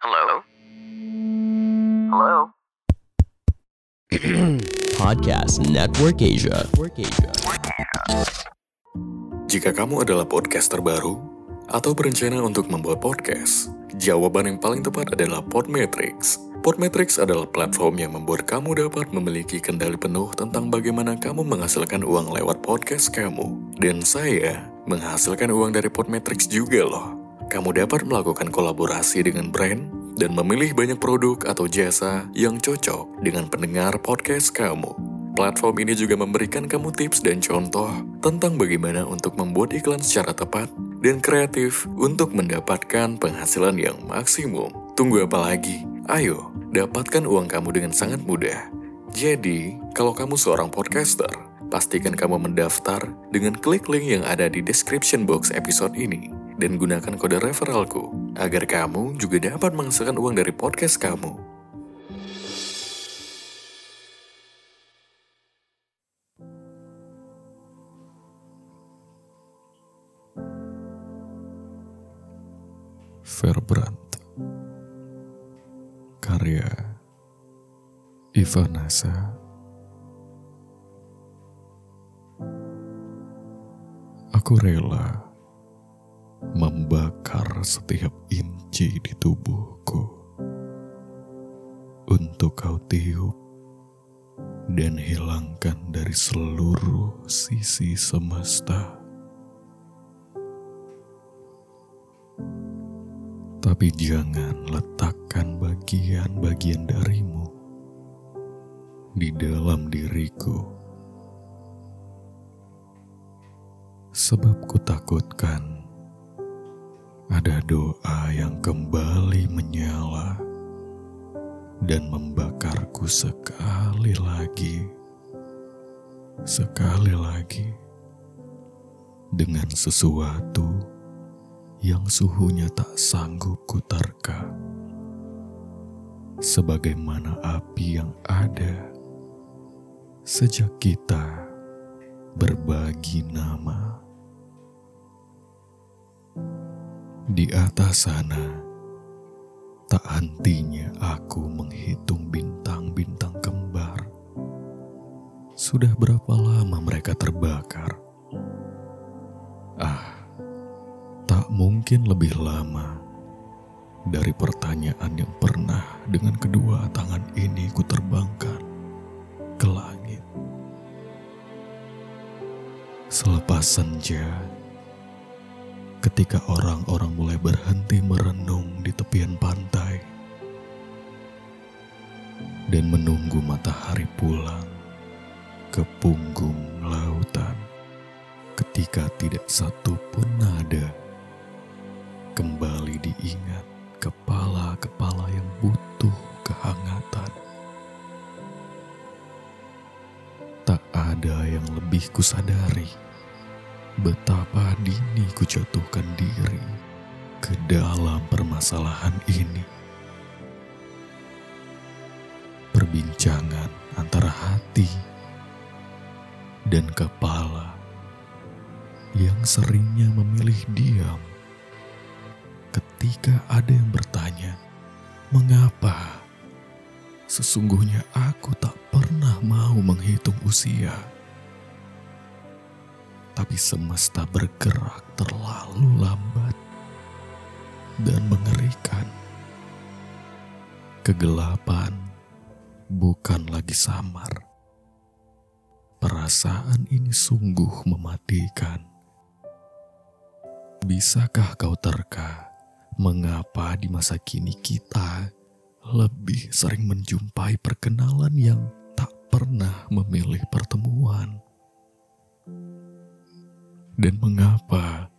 Hello? Hello? Podcast Network Asia. Jika kamu adalah podcaster baru atau berencana untuk membuat podcast, jawaban yang paling tepat adalah Podmetrics. Podmetrics adalah platform yang membuat kamu dapat memiliki kendali penuh tentang bagaimana kamu menghasilkan uang lewat podcast kamu. Dan saya menghasilkan uang dari Podmetrics juga loh. Kamu dapat melakukan kolaborasi dengan brand dan memilih banyak produk atau jasa yang cocok dengan pendengar podcast kamu. Platform ini juga memberikan kamu tips dan contoh tentang bagaimana untuk membuat iklan secara tepat dan kreatif untuk mendapatkan penghasilan yang maksimum. Tunggu apa lagi? Ayo, dapatkan uang kamu dengan sangat mudah. Jadi, kalau kamu seorang podcaster, pastikan kamu mendaftar dengan klik link yang ada di description box episode ini dan gunakan kode referralku agar kamu juga dapat menghasilkan uang dari podcast kamu. Verbrandt Karya Ivanasa Aku rela membakar setiap inci di tubuhku untuk kau tiup dan hilangkan dari seluruh sisi semesta. Tapi jangan letakkan bagian-bagian darimu di dalam diriku. Sebab kutakutkan ada doa yang kembali menyala dan membakarku sekali lagi, sekali lagi dengan sesuatu yang suhunya tak sanggup kuterka, sebagaimana api yang ada sejak kita berbagi nama. Di atas sana, tak hentinya aku menghitung bintang-bintang kembar. Sudah berapa lama mereka terbakar? Ah, tak mungkin lebih lama dari pertanyaan yang pernah dengan kedua tangan ini ku terbangkan ke langit. Selepas senja, ketika orang-orang mulai berhenti merenung di tepian pantai dan menunggu matahari pulang ke punggung lautan ketika tidak satu pun nada kembali diingat kepala-kepala yang butuh kehangatan. Tak ada yang lebih kusadari betapa dini ku jatuhkan diri ke dalam permasalahan ini. Perbincangan antara hati dan kepala yang seringnya memilih diam ketika ada yang bertanya, "Mengapa?" Sesungguhnya aku tak pernah mau menghitung usia tapi semesta bergerak terlalu lambat dan mengerikan. Kegelapan bukan lagi samar. Perasaan ini sungguh mematikan. Bisakah kau terka mengapa di masa kini kita lebih sering menjumpai perkenalan yang tak pernah memilih pertemuan? Dan mengapa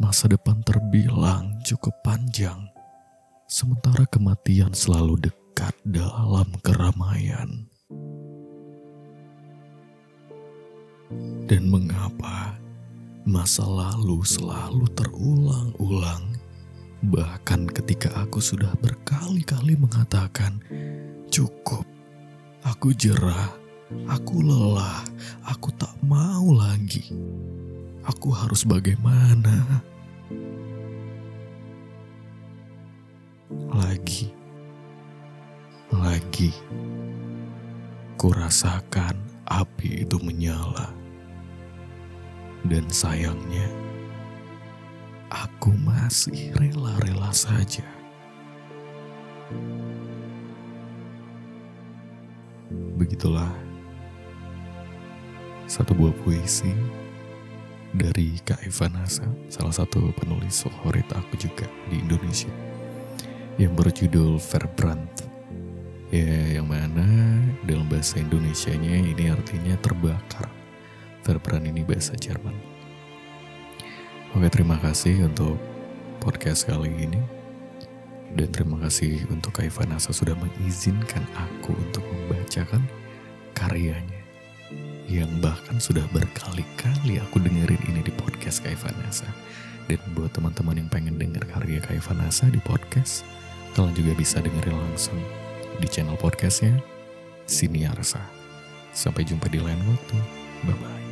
masa depan terbilang cukup panjang, sementara kematian selalu dekat dalam keramaian. Dan mengapa masa lalu selalu terulang-ulang, bahkan ketika aku sudah berkali-kali mengatakan, "Cukup, aku jerah, aku lelah, aku tak mau lagi." Aku harus bagaimana? Lagi. Lagi. Kurasakan api itu menyala. Dan sayangnya, aku masih rela-rela saja. Begitulah satu buah puisi dari Kak Ivanasa, salah satu penulis favorit aku juga di Indonesia, yang berjudul Verbrand. Ya, yang mana dalam bahasa Indonesianya ini artinya terbakar. Verbrand ini bahasa Jerman. Oke, terima kasih untuk podcast kali ini. Dan terima kasih untuk Kak Ivanasa sudah mengizinkan aku untuk membacakan karyanya. Yang bahkan sudah berkali-kali aku dengerin ini di podcast Kak Ivanasa. Dan buat teman-teman yang pengen denger karya Kak Ivanasa di podcast, kalian juga bisa dengerin langsung di channel podcastnya Siniarsa. Sampai jumpa di lain waktu. Bye-bye.